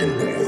in there.